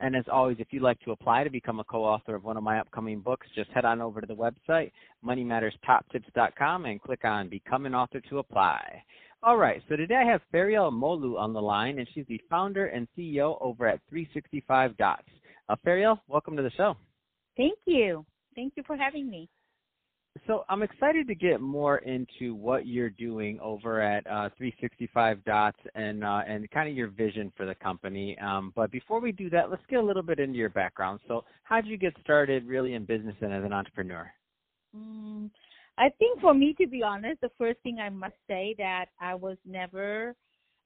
And as always, if you'd like to apply to become a co-author of one of my upcoming books, just head on over to the website, moneymatterstoptips.com, and click on Become an Author to apply. All right, so today I have Fariel Molu on the line, and she's the founder and CEO over at 365 Dots. Uh, Fariel, welcome to the show. Thank you. Thank you for having me. So I'm excited to get more into what you're doing over at uh, 365 Dots and uh, and kind of your vision for the company. Um, but before we do that, let's get a little bit into your background. So how did you get started really in business and as an entrepreneur? Mm, I think for me, to be honest, the first thing I must say that I was never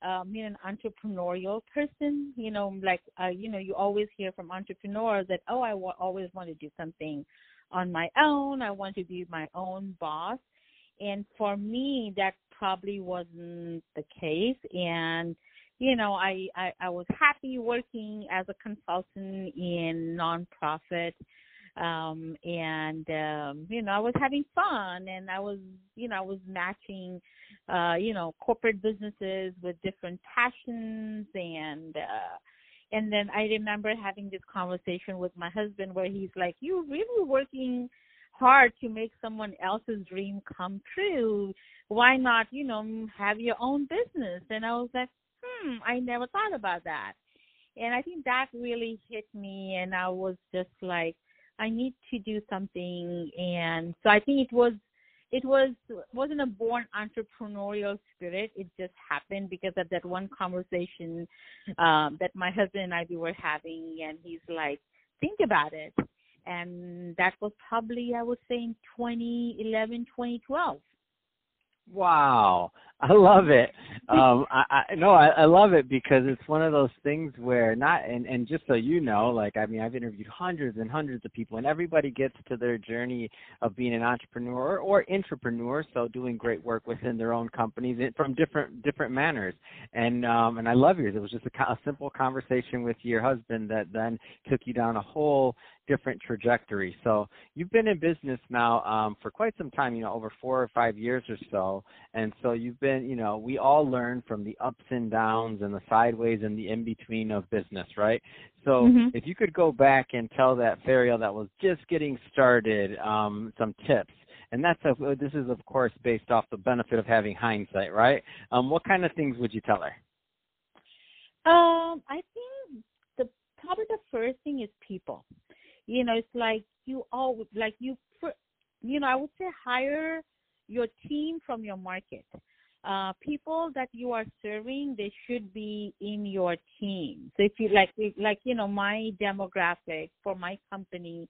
um, an entrepreneurial person. You know, like uh, you know, you always hear from entrepreneurs that oh, I w- always want to do something on my own. I want to be my own boss. And for me, that probably wasn't the case. And, you know, I, I, I was happy working as a consultant in nonprofit. Um, and, um, you know, I was having fun and I was, you know, I was matching, uh, you know, corporate businesses with different passions and, uh, and then I remember having this conversation with my husband where he's like, You're really working hard to make someone else's dream come true. Why not, you know, have your own business? And I was like, Hmm, I never thought about that. And I think that really hit me and I was just like, I need to do something and so I think it was it was wasn't a born entrepreneurial spirit. It just happened because of that one conversation um, that my husband and I we were having, and he's like, "Think about it," and that was probably I would say in 2011, 2012. Wow, I love it. Um, I, I no, I, I love it because it's one of those things where not and and just so you know, like I mean, I've interviewed hundreds and hundreds of people, and everybody gets to their journey of being an entrepreneur or entrepreneur, so doing great work within their own companies from different different manners. And um, and I love yours. It was just a, a simple conversation with your husband that then took you down a whole different trajectory. So you've been in business now um, for quite some time, you know, over four or five years or so. And so you've been, you know, we all learn from the ups and downs and the sideways and the in between of business, right? So mm-hmm. if you could go back and tell that Fariel that was just getting started um, some tips. And that's a, this is of course based off the benefit of having hindsight, right? Um, what kind of things would you tell her? Um, I think the probably the first thing is people you know, it's like you all like you, you know, I would say hire your team from your market. Uh, people that you are serving, they should be in your team. So if you like, like you know, my demographic for my company,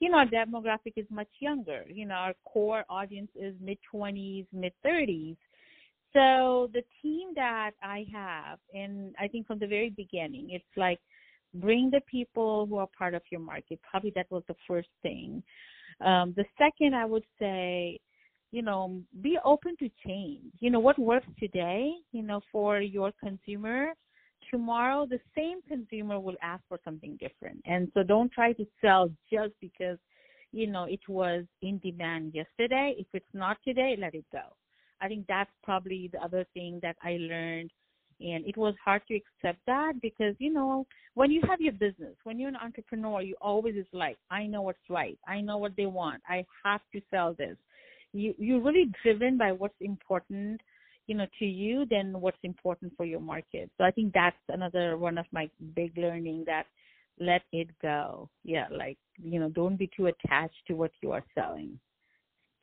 you know, our demographic is much younger. You know, our core audience is mid twenties, mid thirties. So the team that I have, and I think from the very beginning, it's like bring the people who are part of your market. Probably that was the first thing. Um, the second, I would say, you know, be open to change. You know, what works today, you know, for your consumer, tomorrow the same consumer will ask for something different. And so don't try to sell just because, you know, it was in demand yesterday. If it's not today, let it go. I think that's probably the other thing that I learned and it was hard to accept that because you know when you have your business when you're an entrepreneur you always is like i know what's right i know what they want i have to sell this you you're really driven by what's important you know to you than what's important for your market. So i think that's another one of my big learning that let it go. Yeah like you know don't be too attached to what you are selling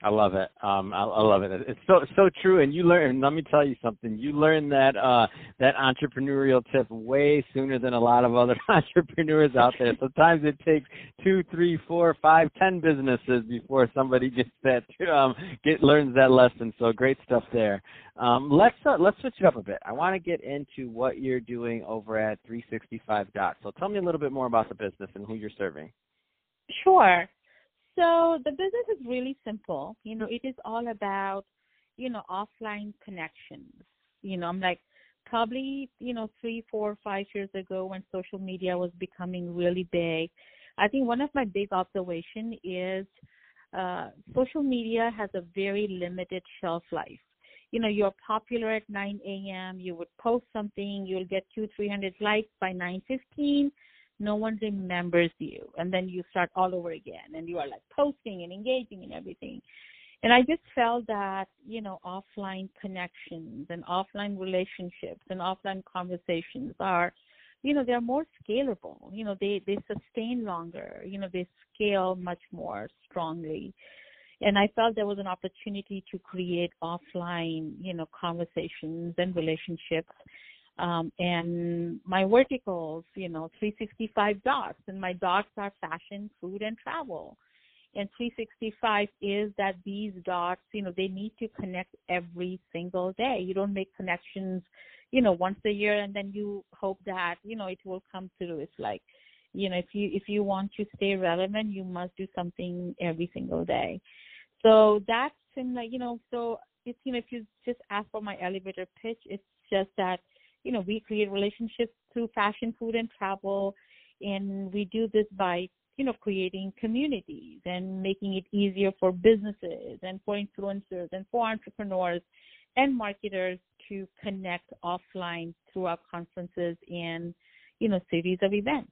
I love it. Um, I, I love it. It's so so true. And you learn. Let me tell you something. You learn that uh, that entrepreneurial tip way sooner than a lot of other entrepreneurs out there. Sometimes it takes two, three, four, five, ten businesses before somebody gets that um, get learns that lesson. So great stuff there. Um, let's uh, let's switch it up a bit. I want to get into what you're doing over at 365 Dots. So tell me a little bit more about the business and who you're serving. Sure. So the business is really simple. You know, it is all about, you know, offline connections. You know, I'm like, probably, you know, three, four, five years ago when social media was becoming really big, I think one of my big observation is uh, social media has a very limited shelf life. You know, you're popular at 9 a.m. You would post something, you'll get two, three hundred likes by 9:15. No one remembers you, and then you start all over again, and you are like posting and engaging and everything. And I just felt that you know, offline connections and offline relationships and offline conversations are you know they're more scalable. You know they they sustain longer. You know they scale much more strongly. And i felt there was an opportunity to create offline you know conversations and relationships um, and my verticals you know 365 dots and my dots are fashion food and travel. And 365 is that these dots you know they need to connect every single day. You don't make connections you know once a year and then you hope that you know it will come through. It's like you know if you if you want to stay relevant you must do something every single day. So that's in like you know so it's you know if you just ask for my elevator pitch it's just that you know we create relationships through fashion food and travel and we do this by you know creating communities and making it easier for businesses and for influencers and for entrepreneurs and marketers to connect offline through our conferences and you know series of events.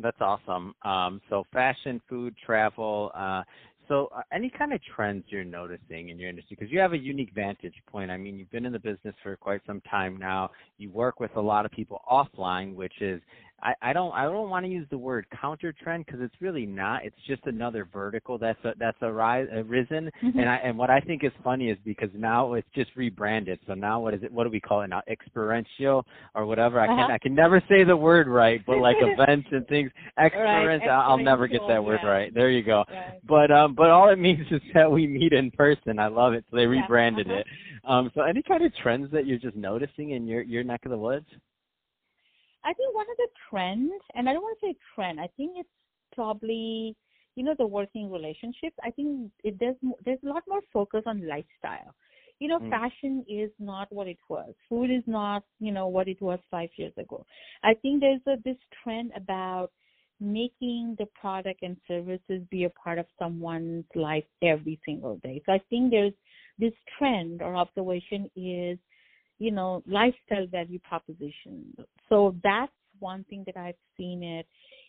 That's awesome. Um, so fashion, food, travel. Uh, so uh, any kind of trends you're noticing in your industry because you have a unique vantage point. I mean, you've been in the business for quite some time now. You work with a lot of people offline, which is I, I don't I don't want to use the word counter trend because it's really not. It's just another vertical that's a, that's a rise arisen. Mm-hmm. And I and what I think is funny is because now it's just rebranded. So now what is it? What do we call it now? Experiential or whatever. I uh-huh. can I can never say the word right, but like events and things. Experiential. Right. I'll never get that word yeah. right. There you go. Right. But um but all it means is that we meet in person. I love it. So they rebranded yeah. uh-huh. it. Um so any kind of trends that you're just noticing in your your neck of the woods? I think one of the trends, and I don't want to say trend, I think it's probably you know the working relationships. I think it there's there's a lot more focus on lifestyle. You know, mm. fashion is not what it was. Food is not you know what it was five years ago. I think there's a this trend about making the product and services be a part of someone's life every single day. So I think there's this trend or observation is you know, lifestyle value proposition. So that's one thing that I've seen it.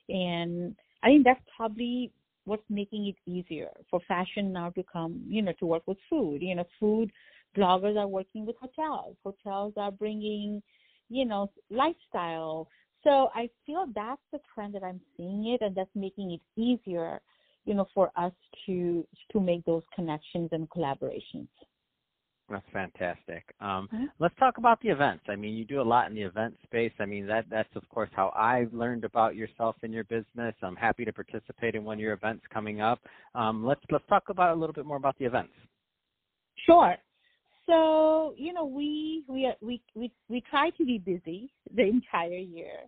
And I think that's probably what's making it easier for fashion now to come, you know, to work with food. You know, food bloggers are working with hotels. Hotels are bringing, you know, lifestyle. So I feel that's the trend that I'm seeing it, and that's making it easier, you know, for us to to make those connections and collaborations. That's fantastic. Um, mm-hmm. Let's talk about the events. I mean, you do a lot in the event space. I mean, that that's of course how I learned about yourself and your business. I'm happy to participate in one of your events coming up. Um, let's let's talk about a little bit more about the events. Sure. So you know, we we we we we try to be busy the entire year.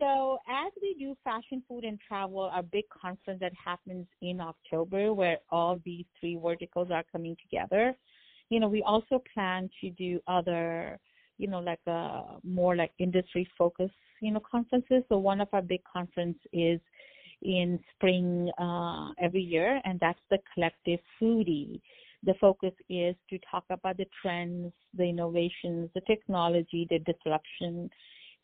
So as we do fashion, food, and travel, our big conference that happens in October, where all these three verticals are coming together you know, we also plan to do other, you know, like uh, more like industry focused, you know, conferences. So one of our big conference is in spring uh, every year, and that's the collective foodie. The focus is to talk about the trends, the innovations, the technology, the disruption.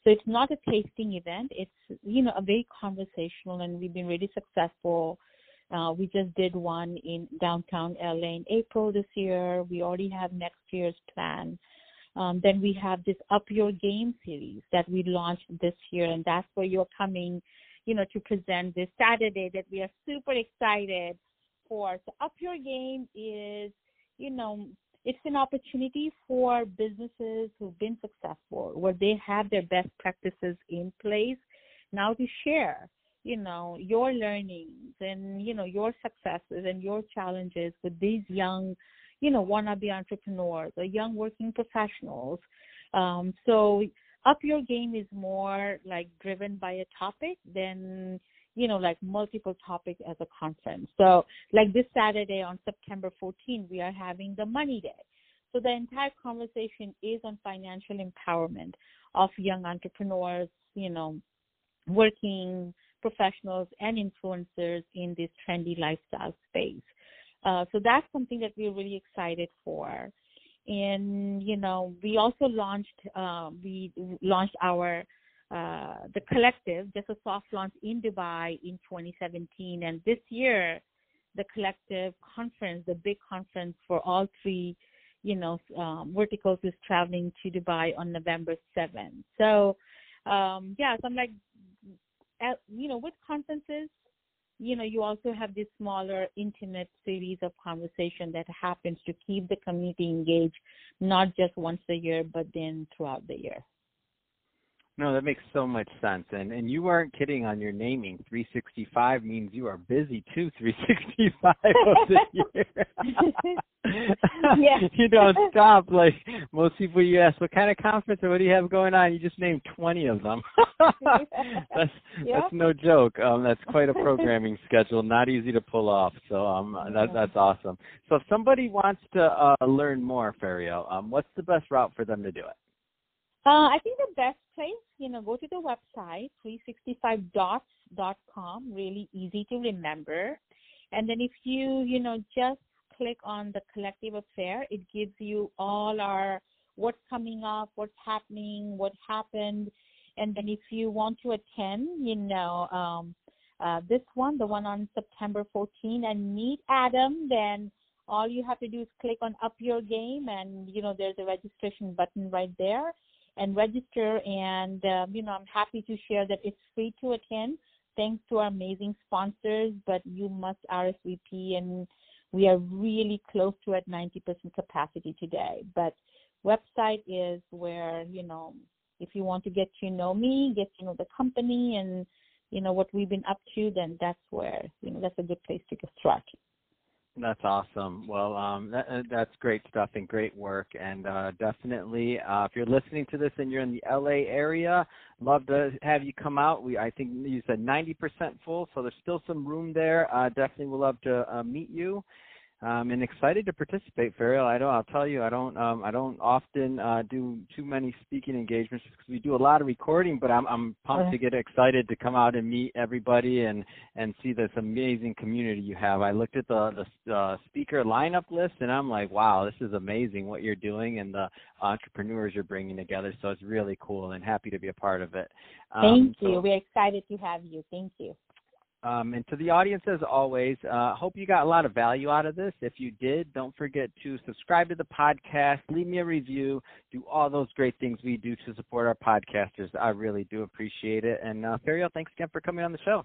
So it's not a tasting event. It's you know a very conversational, and we've been really successful uh, we just did one in downtown LA in April this year. We already have next year's plan. Um, then we have this Up Your Game series that we launched this year, and that's where you're coming, you know, to present this Saturday that we are super excited for. So Up Your Game is, you know, it's an opportunity for businesses who've been successful, where they have their best practices in place, now to share you know your learnings and you know your successes and your challenges with these young you know wannabe entrepreneurs or young working professionals um, so up your game is more like driven by a topic than you know, like multiple topics as a conference. So, like this Saturday on September 14th, we are having the Money Day. So the entire conversation is on financial empowerment of young entrepreneurs, you know, working professionals and influencers in this trendy lifestyle space. Uh, so that's something that we're really excited for. And you know, we also launched uh, we launched our uh, the collective, just a soft launch in Dubai in 2017, and this year the collective conference, the big conference for all three, you know, um, verticals is traveling to Dubai on November 7th. So, um, yeah, so I'm like, you know, with conferences, you know, you also have this smaller, intimate series of conversation that happens to keep the community engaged, not just once a year, but then throughout the year. No, that makes so much sense. And and you aren't kidding on your naming. 365 means you are busy too 365 of the year. yeah. you don't stop. Like most people you ask what kind of conference or what do you have going on? You just name 20 of them. that's that's no joke. Um that's quite a programming schedule, not easy to pull off. So um that that's awesome. So if somebody wants to uh learn more, Fariel, um what's the best route for them to do it? Uh, I think the best place, you know, go to the website, 365dots.com, really easy to remember. And then if you, you know, just click on the collective affair, it gives you all our what's coming up, what's happening, what happened. And then if you want to attend, you know, um, uh, this one, the one on September 14, and meet Adam, then all you have to do is click on up your game and, you know, there's a registration button right there and register. And, um, you know, I'm happy to share that it's free to attend thanks to our amazing sponsors, but you must RSVP and we are really close to at 90% capacity today. But website is where, you know, if you want to get to know me, get to know the company and, you know, what we've been up to, then that's where, you know, that's a good place to start. That's awesome. Well, um, that, uh, that's great stuff and great work. And uh, definitely, uh, if you're listening to this and you're in the LA area, love to have you come out. We, I think you said 90% full, so there's still some room there. Uh, definitely, would love to uh, meet you um, and excited to participate, Fariel. I don't. I'll tell you, I don't. Um, I don't often uh, do too many speaking engagements because we do a lot of recording. But I'm, I'm pumped to get excited to come out and meet everybody and and see this amazing community you have. I looked at the the uh, speaker lineup list and I'm like, wow, this is amazing what you're doing and the entrepreneurs you're bringing together. So it's really cool and happy to be a part of it. Um, Thank you. So, We're excited to have you. Thank you. Um, and to the audience, as always, uh, hope you got a lot of value out of this. If you did, don't forget to subscribe to the podcast, leave me a review, do all those great things we do to support our podcasters. I really do appreciate it. And uh, thanks again for coming on the show.